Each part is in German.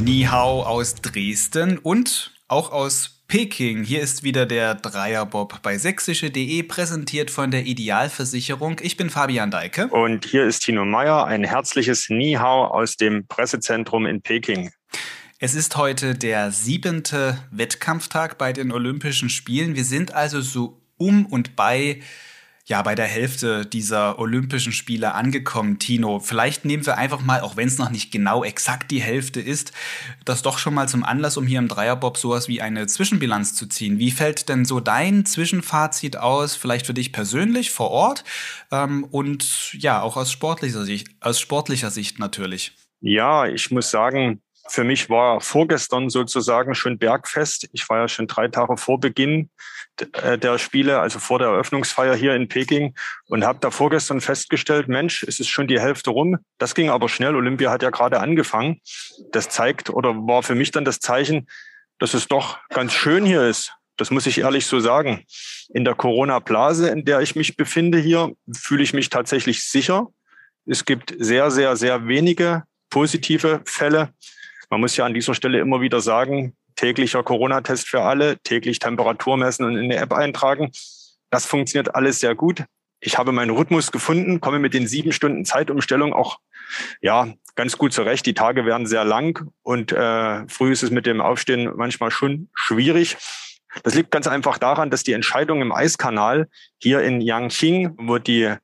Nihao aus Dresden und auch aus Peking. Hier ist wieder der Dreierbob bei sächsische.de, präsentiert von der Idealversicherung. Ich bin Fabian Deike. Und hier ist Tino Meyer. Ein herzliches Nihao aus dem Pressezentrum in Peking. Es ist heute der siebente Wettkampftag bei den Olympischen Spielen. Wir sind also so um und bei ja bei der Hälfte dieser Olympischen Spiele angekommen, Tino. Vielleicht nehmen wir einfach mal, auch wenn es noch nicht genau exakt die Hälfte ist, das doch schon mal zum Anlass, um hier im Dreierbob sowas wie eine Zwischenbilanz zu ziehen. Wie fällt denn so dein Zwischenfazit aus, vielleicht für dich persönlich vor Ort ähm, und ja auch aus sportlicher Sicht, aus sportlicher Sicht natürlich? Ja, ich muss sagen, für mich war vorgestern sozusagen schon Bergfest. Ich war ja schon drei Tage vor Beginn äh, der Spiele, also vor der Eröffnungsfeier hier in Peking und habe da vorgestern festgestellt, Mensch, es ist schon die Hälfte rum. Das ging aber schnell. Olympia hat ja gerade angefangen. Das zeigt oder war für mich dann das Zeichen, dass es doch ganz schön hier ist. Das muss ich ehrlich so sagen. In der Corona-Blase, in der ich mich befinde hier, fühle ich mich tatsächlich sicher. Es gibt sehr, sehr, sehr wenige positive Fälle. Man muss ja an dieser Stelle immer wieder sagen, täglicher Corona-Test für alle, täglich Temperatur messen und in eine App eintragen. Das funktioniert alles sehr gut. Ich habe meinen Rhythmus gefunden, komme mit den sieben Stunden Zeitumstellung auch ja ganz gut zurecht. Die Tage werden sehr lang und äh, früh ist es mit dem Aufstehen manchmal schon schwierig. Das liegt ganz einfach daran, dass die Entscheidung im Eiskanal hier in Yangqing, wo die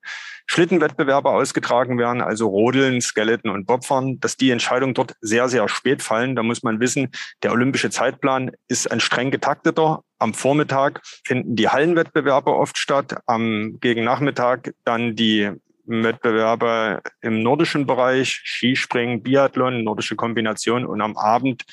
Schlittenwettbewerbe ausgetragen werden, also Rodeln, Skeleton und Bobfahren, dass die Entscheidungen dort sehr, sehr spät fallen. Da muss man wissen, der olympische Zeitplan ist ein streng getakteter. Am Vormittag finden die Hallenwettbewerbe oft statt, am gegen Nachmittag dann die Wettbewerbe im nordischen Bereich, Skispringen, Biathlon, nordische Kombination und am Abend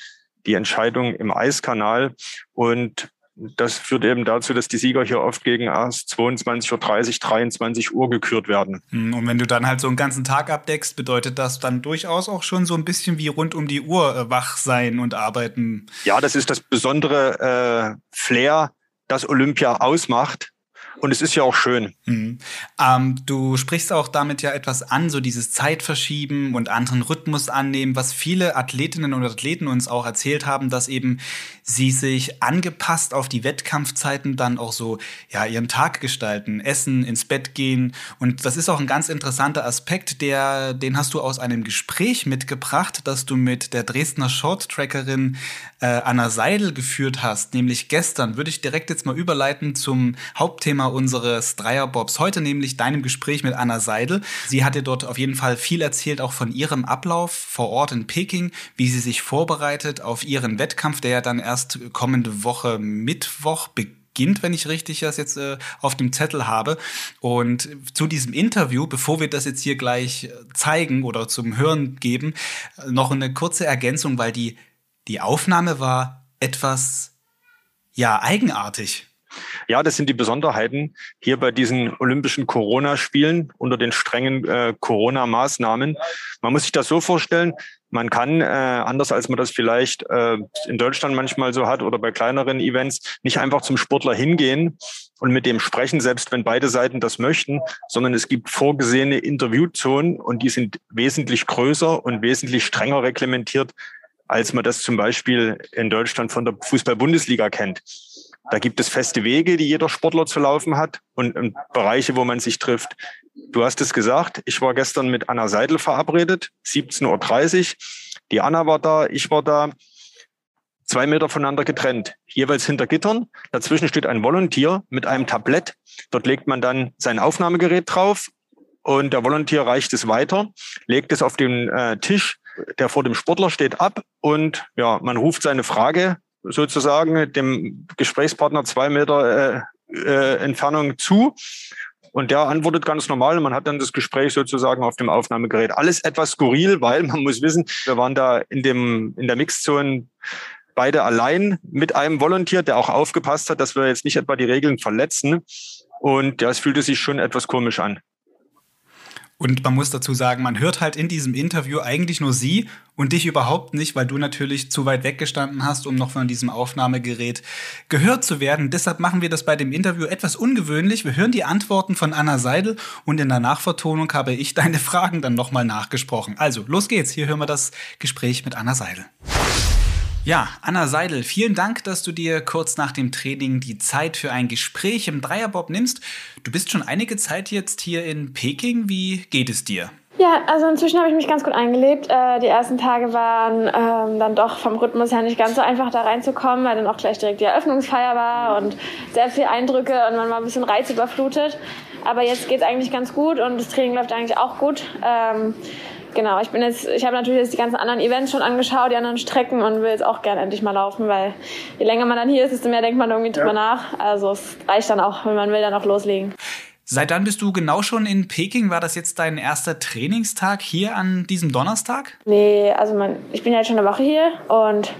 die Entscheidung im Eiskanal. Und das führt eben dazu, dass die Sieger hier oft gegen erst 22.30 Uhr, 23 Uhr gekürt werden. Hm, und wenn du dann halt so einen ganzen Tag abdeckst, bedeutet das dann durchaus auch schon so ein bisschen wie rund um die Uhr äh, wach sein und arbeiten. Ja, das ist das besondere äh, Flair, das Olympia ausmacht. Und es ist ja auch schön. Mhm. Ähm, du sprichst auch damit ja etwas an, so dieses Zeitverschieben und anderen Rhythmus annehmen, was viele Athletinnen und Athleten uns auch erzählt haben, dass eben sie sich angepasst auf die Wettkampfzeiten dann auch so ja ihren Tag gestalten, essen, ins Bett gehen. Und das ist auch ein ganz interessanter Aspekt, der, den hast du aus einem Gespräch mitgebracht, das du mit der Dresdner Short-Trackerin äh, Anna Seidel geführt hast, nämlich gestern. Würde ich direkt jetzt mal überleiten zum Hauptthema unseres Dreierbobs heute, nämlich deinem Gespräch mit Anna Seidel. Sie hat dir dort auf jeden Fall viel erzählt, auch von ihrem Ablauf vor Ort in Peking, wie sie sich vorbereitet auf ihren Wettkampf, der ja dann erst kommende Woche Mittwoch beginnt wenn ich richtig das jetzt äh, auf dem Zettel habe. Und zu diesem Interview, bevor wir das jetzt hier gleich zeigen oder zum Hören geben, noch eine kurze Ergänzung, weil die, die Aufnahme war etwas, ja, eigenartig. Ja, das sind die Besonderheiten hier bei diesen Olympischen Corona-Spielen unter den strengen äh, Corona-Maßnahmen. Man muss sich das so vorstellen, man kann, äh, anders als man das vielleicht äh, in Deutschland manchmal so hat oder bei kleineren Events, nicht einfach zum Sportler hingehen und mit dem sprechen, selbst wenn beide Seiten das möchten, sondern es gibt vorgesehene Interviewzonen und die sind wesentlich größer und wesentlich strenger reglementiert, als man das zum Beispiel in Deutschland von der Fußball-Bundesliga kennt. Da gibt es feste Wege, die jeder Sportler zu laufen hat und, und Bereiche, wo man sich trifft. Du hast es gesagt, ich war gestern mit Anna Seidel verabredet, 17.30 Uhr. Die Anna war da, ich war da, zwei Meter voneinander getrennt, jeweils hinter Gittern. Dazwischen steht ein Volontier mit einem Tablett. Dort legt man dann sein Aufnahmegerät drauf und der Volontier reicht es weiter, legt es auf den äh, Tisch, der vor dem Sportler steht, ab und ja, man ruft seine Frage sozusagen dem Gesprächspartner zwei Meter äh, äh, Entfernung zu. Und der antwortet ganz normal. Man hat dann das Gespräch sozusagen auf dem Aufnahmegerät. Alles etwas skurril, weil man muss wissen, wir waren da in dem, in der Mixzone beide allein mit einem Volontier, der auch aufgepasst hat, dass wir jetzt nicht etwa die Regeln verletzen. Und ja, es fühlte sich schon etwas komisch an. Und man muss dazu sagen, man hört halt in diesem Interview eigentlich nur sie und dich überhaupt nicht, weil du natürlich zu weit weggestanden hast, um noch von diesem Aufnahmegerät gehört zu werden. Deshalb machen wir das bei dem Interview etwas ungewöhnlich. Wir hören die Antworten von Anna Seidel und in der Nachvertonung habe ich deine Fragen dann nochmal nachgesprochen. Also, los geht's. Hier hören wir das Gespräch mit Anna Seidel. Ja, Anna Seidel, vielen Dank, dass du dir kurz nach dem Training die Zeit für ein Gespräch im Dreierbob nimmst. Du bist schon einige Zeit jetzt hier in Peking. Wie geht es dir? Ja, also inzwischen habe ich mich ganz gut eingelebt. Äh, die ersten Tage waren ähm, dann doch vom Rhythmus her nicht ganz so einfach da reinzukommen, weil dann auch gleich direkt die Eröffnungsfeier war und sehr viele Eindrücke und man war ein bisschen reizüberflutet. Aber jetzt geht es eigentlich ganz gut und das Training läuft eigentlich auch gut. Ähm, genau, ich bin jetzt, ich habe natürlich jetzt die ganzen anderen Events schon angeschaut, die anderen Strecken und will jetzt auch gerne endlich mal laufen, weil je länger man dann hier ist, desto mehr denkt man irgendwie drüber ja. nach. Also es reicht dann auch, wenn man will, dann auch loslegen. Seit dann bist du genau schon in Peking. War das jetzt dein erster Trainingstag hier an diesem Donnerstag? Nee, also man, ich bin ja jetzt schon eine Woche hier und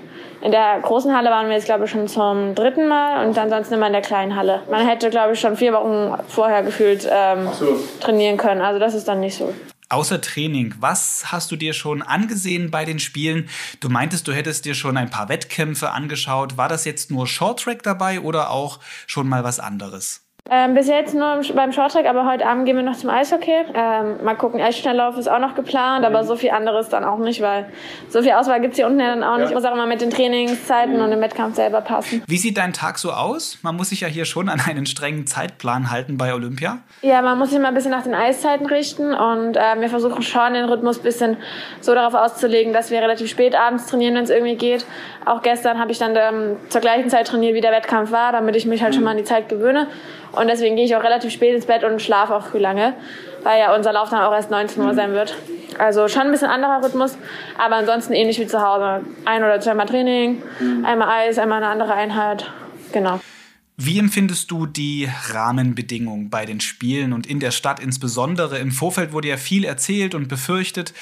in der großen Halle waren wir jetzt, glaube ich, schon zum dritten Mal und ansonsten immer in der kleinen Halle. Man hätte, glaube ich, schon vier Wochen vorher gefühlt ähm, so. trainieren können. Also das ist dann nicht so. Außer Training, was hast du dir schon angesehen bei den Spielen? Du meintest, du hättest dir schon ein paar Wettkämpfe angeschaut. War das jetzt nur Shorttrack dabei oder auch schon mal was anderes? Ähm, bis jetzt nur beim Shorttrack, aber heute Abend gehen wir noch zum Eishockey. Ähm, mal gucken, Eisschnelllauf ist auch noch geplant, aber mhm. so viel anderes dann auch nicht, weil so viel Auswahl gibt es hier unten ja dann auch ja. nicht. Muss auch immer mit den Trainingszeiten mhm. und dem Wettkampf selber passen. Wie sieht dein Tag so aus? Man muss sich ja hier schon an einen strengen Zeitplan halten bei Olympia. Ja, man muss sich mal ein bisschen nach den Eiszeiten richten und äh, wir versuchen schon den Rhythmus ein bisschen so darauf auszulegen, dass wir relativ spät abends trainieren, wenn es irgendwie geht. Auch gestern habe ich dann ähm, zur gleichen Zeit trainiert, wie der Wettkampf war, damit ich mich halt schon mal an die Zeit gewöhne. Und deswegen gehe ich auch relativ spät ins Bett und schlafe auch früh lange, weil ja unser Lauf dann auch erst 19 Uhr sein wird. Also schon ein bisschen anderer Rhythmus, aber ansonsten ähnlich wie zu Hause. Ein oder zweimal Training, einmal Eis, einmal eine andere Einheit. Genau. Wie empfindest du die Rahmenbedingungen bei den Spielen und in der Stadt insbesondere? Im Vorfeld wurde ja viel erzählt und befürchtet.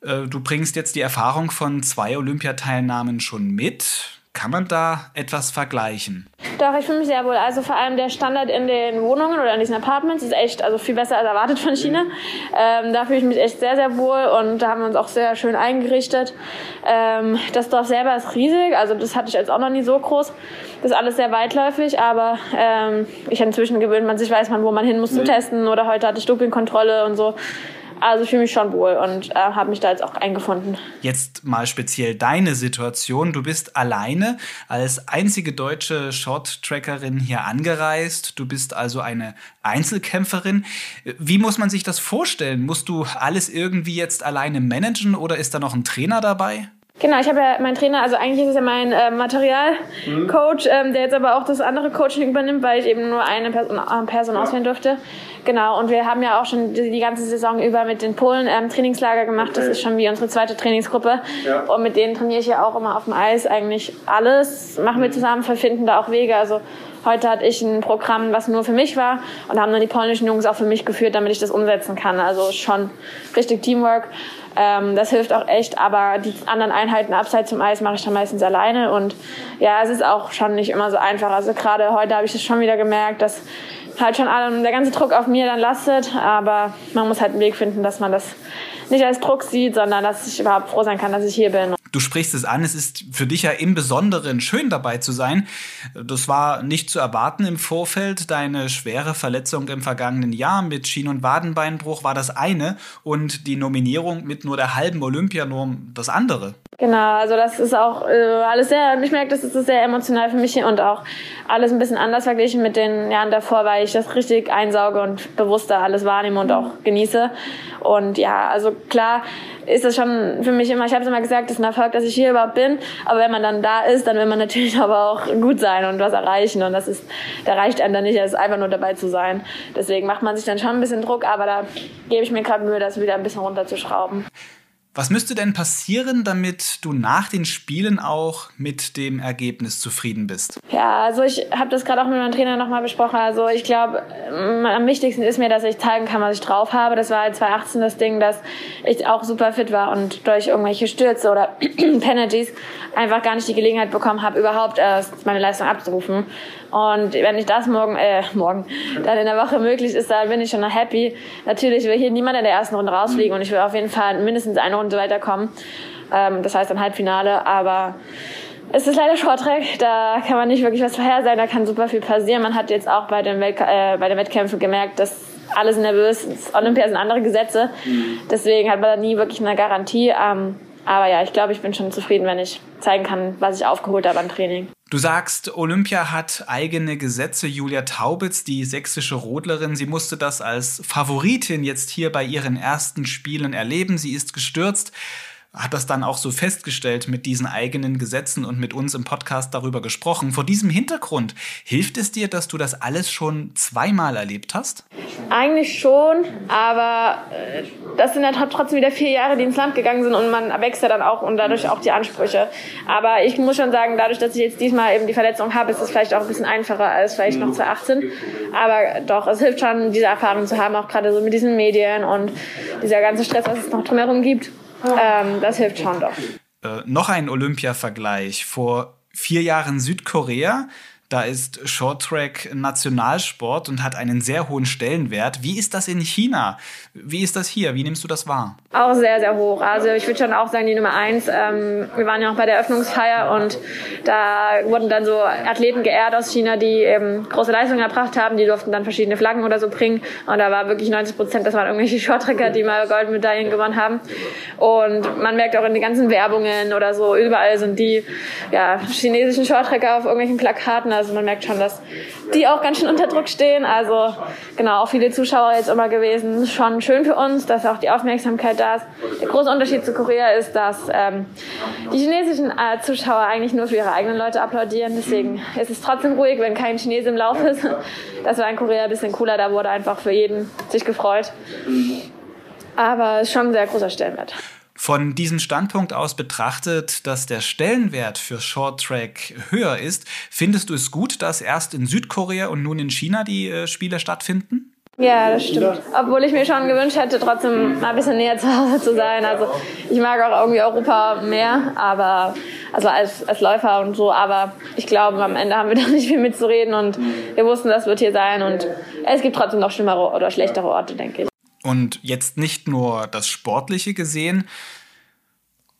Äh, du bringst jetzt die Erfahrung von zwei Olympiateilnahmen schon mit. Kann man da etwas vergleichen? Doch, ich fühle mich sehr wohl. Also vor allem der Standard in den Wohnungen oder in diesen Apartments ist echt also viel besser als erwartet von China. Ähm, da fühle ich mich echt sehr, sehr wohl und da haben wir uns auch sehr schön eingerichtet. Ähm, das Dorf selber ist riesig, also das hatte ich jetzt auch noch nie so groß. Das ist alles sehr weitläufig, aber ähm, ich inzwischen gewöhnt man sich, weiß man, wo man hin muss zum Testen oder heute hatte ich Dopingkontrolle und so. Also ich fühle mich schon wohl und äh, habe mich da jetzt auch eingefunden. Jetzt mal speziell deine Situation. Du bist alleine als einzige deutsche Short-Trackerin hier angereist. Du bist also eine Einzelkämpferin. Wie muss man sich das vorstellen? Musst du alles irgendwie jetzt alleine managen oder ist da noch ein Trainer dabei? Genau, ich habe ja meinen Trainer, also eigentlich ist es ja mein äh, Materialcoach, mhm. ähm, der jetzt aber auch das andere Coaching übernimmt, weil ich eben nur eine Person, äh, Person ja. auswählen durfte. Genau, und wir haben ja auch schon die, die ganze Saison über mit den Polen ähm, Trainingslager gemacht. Okay. Das ist schon wie unsere zweite Trainingsgruppe. Ja. Und mit denen trainiere ich ja auch immer auf dem Eis eigentlich alles. Machen wir mhm. zusammen, verfinden da auch Wege. Also heute hatte ich ein Programm, was nur für mich war und haben dann die polnischen Jungs auch für mich geführt, damit ich das umsetzen kann. Also schon richtig Teamwork. Ähm, das hilft auch echt, aber die anderen Einheiten abseits zum Eis mache ich dann meistens alleine und ja, es ist auch schon nicht immer so einfach. Also gerade heute habe ich es schon wieder gemerkt, dass halt schon der ganze Druck auf mir dann lastet, aber man muss halt einen Weg finden, dass man das nicht als Druck sieht, sondern dass ich überhaupt froh sein kann, dass ich hier bin. Du sprichst es an, es ist für dich ja im Besonderen schön dabei zu sein. Das war nicht zu erwarten im Vorfeld. Deine schwere Verletzung im vergangenen Jahr mit Schien- und Wadenbeinbruch war das eine und die Nominierung mit nur der halben Olympianorm das andere. Genau, also das ist auch äh, alles sehr, ich merke, das ist sehr emotional für mich und auch alles ein bisschen anders verglichen mit den Jahren davor, weil ich das richtig einsauge und bewusster alles wahrnehme und auch genieße. Und ja, also klar ist das schon für mich immer, ich habe es immer gesagt, das ist ein Erfolg, dass ich hier überhaupt bin. Aber wenn man dann da ist, dann will man natürlich aber auch gut sein und was erreichen. Und das ist, da reicht einem dann nicht, es einfach nur dabei zu sein. Deswegen macht man sich dann schon ein bisschen Druck, aber da gebe ich mir gerade Mühe, das wieder ein bisschen runterzuschrauben. Was müsste denn passieren, damit du nach den Spielen auch mit dem Ergebnis zufrieden bist? Ja, also ich habe das gerade auch mit meinem Trainer nochmal besprochen. Also ich glaube, am wichtigsten ist mir, dass ich zeigen kann, was ich drauf habe. Das war halt 2018 das Ding, dass ich auch super fit war und durch irgendwelche Stürze oder Penalties einfach gar nicht die Gelegenheit bekommen habe, überhaupt erst meine Leistung abzurufen. Und wenn ich das morgen, äh, morgen, dann in der Woche möglich ist, dann bin ich schon happy. Natürlich will hier niemand in der ersten Runde rausfliegen und ich will auf jeden Fall mindestens eine Runde weiterkommen. Ähm, das heißt ein Halbfinale, aber es ist leider Shorttrack, da kann man nicht wirklich was vorhersagen, da kann super viel passieren. Man hat jetzt auch bei den, Welt äh, bei den Wettkämpfen gemerkt, dass alle sind nervös. Olympia sind andere Gesetze. Mhm. Deswegen hat man da nie wirklich eine Garantie. Ähm, aber ja, ich glaube, ich bin schon zufrieden, wenn ich zeigen kann, was ich aufgeholt habe am Training. Du sagst, Olympia hat eigene Gesetze. Julia Taubitz, die sächsische Rodlerin, sie musste das als Favoritin jetzt hier bei ihren ersten Spielen erleben. Sie ist gestürzt hat das dann auch so festgestellt mit diesen eigenen Gesetzen und mit uns im Podcast darüber gesprochen. Vor diesem Hintergrund, hilft es dir, dass du das alles schon zweimal erlebt hast? Eigentlich schon, aber äh, das sind ja trotzdem wieder vier Jahre, die ins Land gegangen sind und man wächst ja dann auch und dadurch auch die Ansprüche. Aber ich muss schon sagen, dadurch, dass ich jetzt diesmal eben die Verletzung habe, ist es vielleicht auch ein bisschen einfacher als vielleicht noch 2018. Aber doch, es hilft schon, diese Erfahrung zu haben, auch gerade so mit diesen Medien und dieser ganze Stress, was es noch drumherum gibt. Ähm, das hilft schon doch. Äh, noch ein Olympia-Vergleich. Vor vier Jahren Südkorea da ist Shorttrack Nationalsport und hat einen sehr hohen Stellenwert. Wie ist das in China? Wie ist das hier? Wie nimmst du das wahr? Auch sehr, sehr hoch. Also ich würde schon auch sagen, die Nummer eins. Ähm, wir waren ja auch bei der Eröffnungsfeier und da wurden dann so Athleten geehrt aus China, die eben große Leistungen erbracht haben. Die durften dann verschiedene Flaggen oder so bringen. Und da war wirklich 90 Prozent, das waren irgendwelche Shorttracker, die mal Goldmedaillen gewonnen haben. Und man merkt auch in den ganzen Werbungen oder so, überall sind die ja, chinesischen Shorttracker auf irgendwelchen Plakaten. Also man merkt schon, dass die auch ganz schön unter Druck stehen. Also genau, auch viele Zuschauer jetzt immer gewesen. Schon schön für uns, dass auch die Aufmerksamkeit da ist. Der große Unterschied zu Korea ist, dass ähm, die chinesischen äh, Zuschauer eigentlich nur für ihre eigenen Leute applaudieren. Deswegen ist es trotzdem ruhig, wenn kein Chinese im Lauf ist. Das war in Korea ein bisschen cooler. Da wurde einfach für jeden sich gefreut. Aber es ist schon ein sehr großer Stellenwert. Von diesem Standpunkt aus betrachtet, dass der Stellenwert für Short Track höher ist, findest du es gut, dass erst in Südkorea und nun in China die äh, Spiele stattfinden? Ja, das stimmt. Obwohl ich mir schon gewünscht hätte, trotzdem mal ein bisschen näher zu Hause zu sein. Also ich mag auch irgendwie Europa mehr, aber also als, als Läufer und so. Aber ich glaube, am Ende haben wir da nicht viel mitzureden und wir wussten, das wird hier sein. Und es gibt trotzdem noch schlimmere oder schlechtere Orte, denke ich. Und jetzt nicht nur das Sportliche gesehen.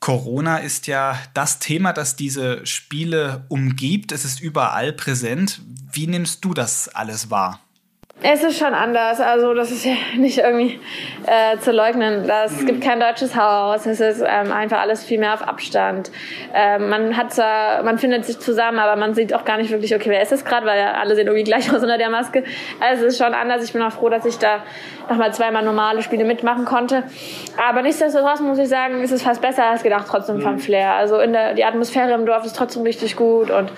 Corona ist ja das Thema, das diese Spiele umgibt. Es ist überall präsent. Wie nimmst du das alles wahr? Es ist schon anders. Also das ist ja nicht irgendwie äh, zu leugnen. Das, es gibt kein deutsches Haus. Es ist ähm, einfach alles viel mehr auf Abstand. Ähm, man hat zwar, man findet sich zusammen, aber man sieht auch gar nicht wirklich, okay, wer ist es gerade, weil ja alle sehen irgendwie gleich aus unter der Maske. Also es ist schon anders. Ich bin auch froh, dass ich da nochmal zweimal normale Spiele mitmachen konnte. Aber nichtsdestotrotz muss ich sagen, ist es fast besser als gedacht trotzdem vom Flair. Also in der, die Atmosphäre im Dorf ist trotzdem richtig gut und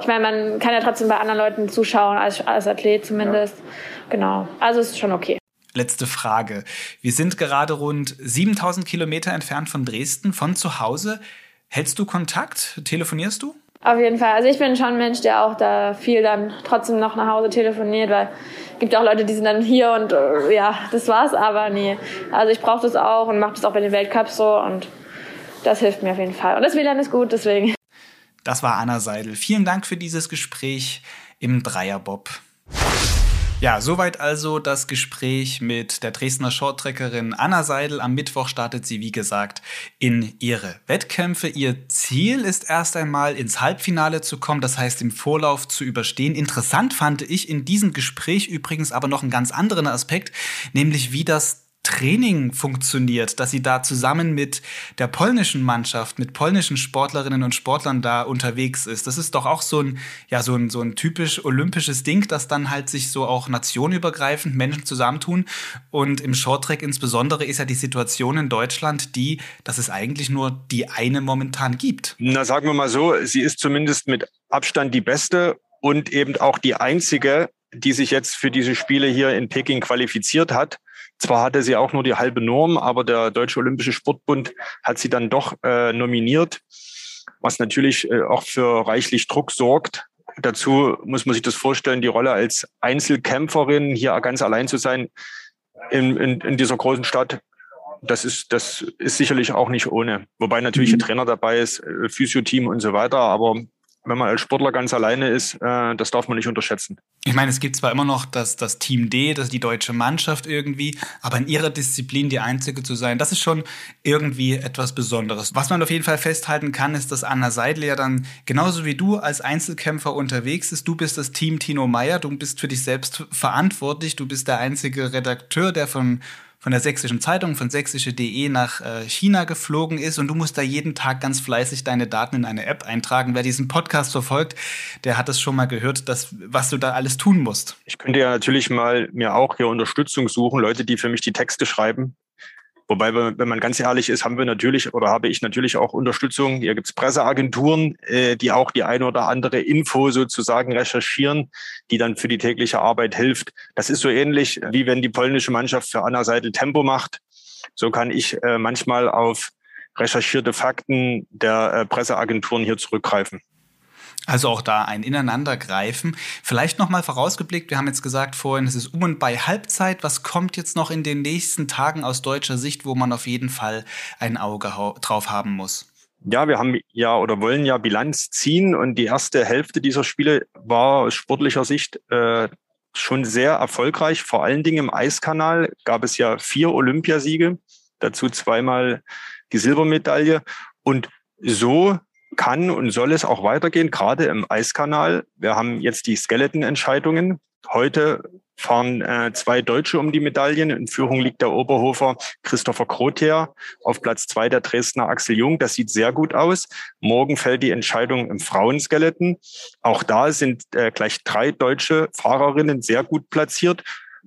ich meine, man kann ja trotzdem bei anderen Leuten zuschauen, als, als Athlet zumindest. Ja. Genau. Also ist schon okay. Letzte Frage. Wir sind gerade rund 7000 Kilometer entfernt von Dresden, von zu Hause. Hältst du Kontakt? Telefonierst du? Auf jeden Fall. Also ich bin schon ein Mensch, der auch da viel dann trotzdem noch nach Hause telefoniert, weil es gibt auch Leute, die sind dann hier und äh, ja, das war's. Aber nee, also ich brauche das auch und mache das auch bei den Weltcups so und das hilft mir auf jeden Fall. Und das WLAN ist gut, deswegen. Das war Anna Seidel. Vielen Dank für dieses Gespräch im Dreierbob. Ja, soweit also das Gespräch mit der Dresdner Shorttreckerin Anna Seidel. Am Mittwoch startet sie, wie gesagt, in ihre Wettkämpfe. Ihr Ziel ist erst einmal ins Halbfinale zu kommen, das heißt im Vorlauf zu überstehen. Interessant fand ich in diesem Gespräch übrigens aber noch einen ganz anderen Aspekt, nämlich wie das Training funktioniert, dass sie da zusammen mit der polnischen Mannschaft, mit polnischen Sportlerinnen und Sportlern da unterwegs ist. Das ist doch auch so ein, ja, so ein, so ein typisch olympisches Ding, dass dann halt sich so auch nationübergreifend Menschen zusammentun. Und im Shorttrack insbesondere ist ja die Situation in Deutschland die, dass es eigentlich nur die eine momentan gibt. Na, sagen wir mal so, sie ist zumindest mit Abstand die beste und eben auch die einzige, die sich jetzt für diese Spiele hier in Peking qualifiziert hat. Zwar hatte sie auch nur die halbe Norm, aber der Deutsche Olympische Sportbund hat sie dann doch äh, nominiert, was natürlich äh, auch für reichlich Druck sorgt. Dazu muss man sich das vorstellen, die Rolle als Einzelkämpferin hier ganz allein zu sein in, in, in dieser großen Stadt. Das ist, das ist sicherlich auch nicht ohne. Wobei natürlich mhm. ein Trainer dabei ist, äh, Physio-Team und so weiter. Aber wenn man als Sportler ganz alleine ist, äh, das darf man nicht unterschätzen. Ich meine, es gibt zwar immer noch das, das Team D, das die deutsche Mannschaft irgendwie, aber in ihrer Disziplin die einzige zu sein, das ist schon irgendwie etwas Besonderes. Was man auf jeden Fall festhalten kann, ist, dass Anna Seidel ja dann genauso wie du als Einzelkämpfer unterwegs ist. Du bist das Team Tino Meyer, du bist für dich selbst verantwortlich, du bist der einzige Redakteur, der von von der sächsischen Zeitung, von sächsische.de nach äh, China geflogen ist und du musst da jeden Tag ganz fleißig deine Daten in eine App eintragen. Wer diesen Podcast verfolgt, der hat es schon mal gehört, dass, was du da alles tun musst. Ich könnte ja natürlich mal mir auch hier Unterstützung suchen, Leute, die für mich die Texte schreiben. Wobei, wenn man ganz ehrlich ist, haben wir natürlich oder habe ich natürlich auch Unterstützung. Hier gibt es Presseagenturen, äh, die auch die eine oder andere Info sozusagen recherchieren, die dann für die tägliche Arbeit hilft. Das ist so ähnlich, wie wenn die polnische Mannschaft für Anna Seidel Tempo macht. So kann ich äh, manchmal auf recherchierte Fakten der äh, Presseagenturen hier zurückgreifen. Also auch da ein Ineinandergreifen. Vielleicht nochmal vorausgeblickt, wir haben jetzt gesagt vorhin, es ist um und bei Halbzeit. Was kommt jetzt noch in den nächsten Tagen aus deutscher Sicht, wo man auf jeden Fall ein Auge drauf haben muss? Ja, wir haben ja oder wollen ja Bilanz ziehen und die erste Hälfte dieser Spiele war aus sportlicher Sicht äh, schon sehr erfolgreich. Vor allen Dingen im Eiskanal gab es ja vier Olympiasiege, dazu zweimal die Silbermedaille. Und so kann und soll es auch weitergehen, gerade im Eiskanal. Wir haben jetzt die Skeleton-Entscheidungen. Heute fahren äh, zwei Deutsche um die Medaillen. In Führung liegt der Oberhofer Christopher Krother, auf Platz zwei der Dresdner Axel Jung. Das sieht sehr gut aus. Morgen fällt die Entscheidung im Frauenskeleton. Auch da sind äh, gleich drei deutsche Fahrerinnen sehr gut platziert.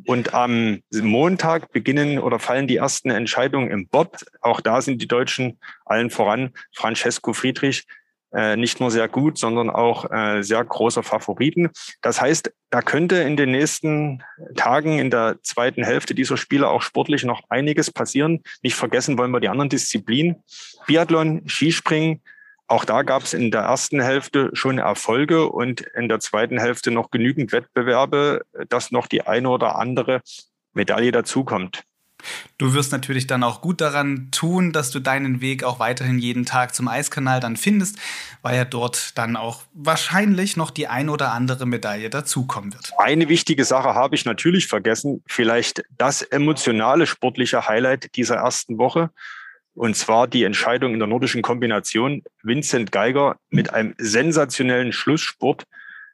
Und am Montag beginnen oder fallen die ersten Entscheidungen im Bob. Auch da sind die Deutschen allen voran Francesco Friedrich äh, nicht nur sehr gut, sondern auch äh, sehr großer Favoriten. Das heißt, da könnte in den nächsten Tagen in der zweiten Hälfte dieser Spiele auch sportlich noch einiges passieren. Nicht vergessen wollen wir die anderen Disziplinen. Biathlon, Skispringen, auch da gab es in der ersten Hälfte schon Erfolge und in der zweiten Hälfte noch genügend Wettbewerbe, dass noch die eine oder andere Medaille dazukommt. Du wirst natürlich dann auch gut daran tun, dass du deinen Weg auch weiterhin jeden Tag zum Eiskanal dann findest, weil ja dort dann auch wahrscheinlich noch die ein oder andere Medaille dazukommen wird. Eine wichtige Sache habe ich natürlich vergessen, vielleicht das emotionale sportliche Highlight dieser ersten Woche. Und zwar die Entscheidung in der nordischen Kombination. Vincent Geiger mit einem sensationellen Schlussspurt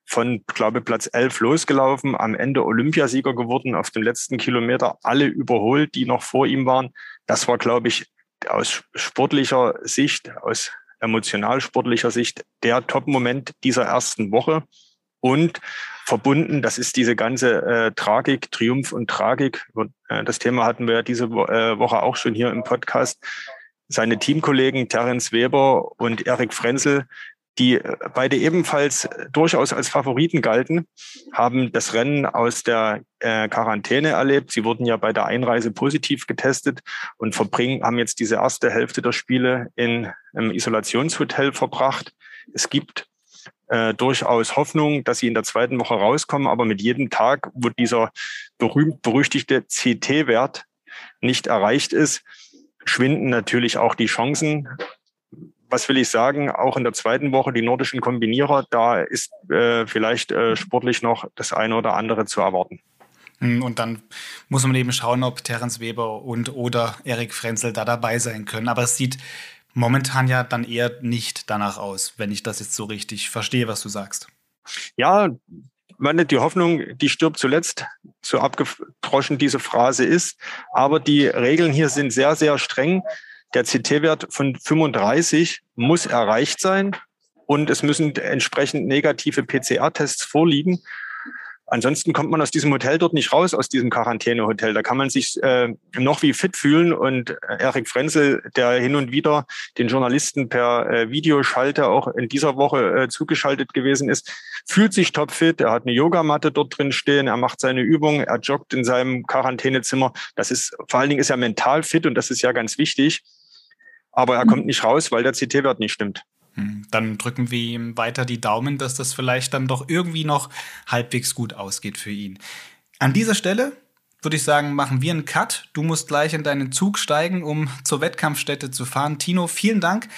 von, glaube Platz 11 losgelaufen, am Ende Olympiasieger geworden, auf dem letzten Kilometer alle überholt, die noch vor ihm waren. Das war, glaube ich, aus sportlicher Sicht, aus emotional sportlicher Sicht der Top-Moment dieser ersten Woche. Und verbunden, das ist diese ganze äh, Tragik, Triumph und Tragik. Äh, das Thema hatten wir ja diese äh, Woche auch schon hier im Podcast. Seine Teamkollegen Terence Weber und Erik Frenzel, die äh, beide ebenfalls durchaus als Favoriten galten, haben das Rennen aus der äh, Quarantäne erlebt. Sie wurden ja bei der Einreise positiv getestet und verbringen, haben jetzt diese erste Hälfte der Spiele in einem Isolationshotel verbracht. Es gibt äh, durchaus Hoffnung, dass sie in der zweiten Woche rauskommen. Aber mit jedem Tag, wo dieser berühmt-berüchtigte CT-Wert nicht erreicht ist, schwinden natürlich auch die Chancen. Was will ich sagen? Auch in der zweiten Woche die nordischen Kombinierer, da ist äh, vielleicht äh, sportlich noch das eine oder andere zu erwarten. Hm, und dann muss man eben schauen, ob Terence Weber und oder Erik Frenzel da dabei sein können. Aber es sieht momentan ja dann eher nicht danach aus, wenn ich das jetzt so richtig verstehe, was du sagst. Ja, meine, die Hoffnung, die stirbt zuletzt, so abgedroschen diese Phrase ist. Aber die Regeln hier sind sehr, sehr streng. Der CT-Wert von 35 muss erreicht sein und es müssen entsprechend negative PCR-Tests vorliegen. Ansonsten kommt man aus diesem Hotel dort nicht raus, aus diesem Quarantänehotel. Da kann man sich äh, noch wie fit fühlen. Und äh, Erik Frenzel, der hin und wieder den Journalisten per äh, Videoschalte auch in dieser Woche äh, zugeschaltet gewesen ist, fühlt sich topfit. Er hat eine Yogamatte dort drin stehen. Er macht seine Übungen. Er joggt in seinem Quarantänezimmer. Das ist, vor allen Dingen ist er mental fit und das ist ja ganz wichtig. Aber er kommt nicht raus, weil der CT-Wert nicht stimmt. Hm, dann drücken wir ihm weiter die Daumen, dass das vielleicht dann doch irgendwie noch halbwegs gut ausgeht für ihn. An dieser Stelle würde ich sagen, machen wir einen Cut. Du musst gleich in deinen Zug steigen, um zur Wettkampfstätte zu fahren. Tino, vielen Dank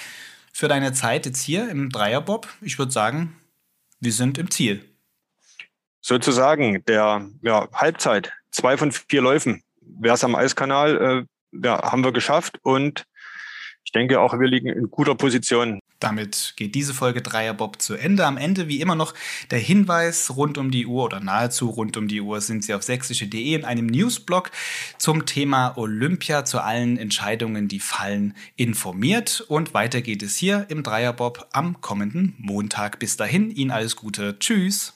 für deine Zeit jetzt hier im Dreierbob. Ich würde sagen, wir sind im Ziel. Sozusagen der ja, Halbzeit, zwei von vier Läufen. Wer es am Eiskanal, äh, ja, haben wir geschafft und ich denke auch, wir liegen in guter Position. Damit geht diese Folge Dreierbob zu Ende. Am Ende wie immer noch der Hinweis rund um die Uhr oder nahezu rund um die Uhr sind Sie auf sächsische.de in einem Newsblog zum Thema Olympia zu allen Entscheidungen, die fallen, informiert. Und weiter geht es hier im Dreierbob am kommenden Montag. Bis dahin, Ihnen alles Gute. Tschüss.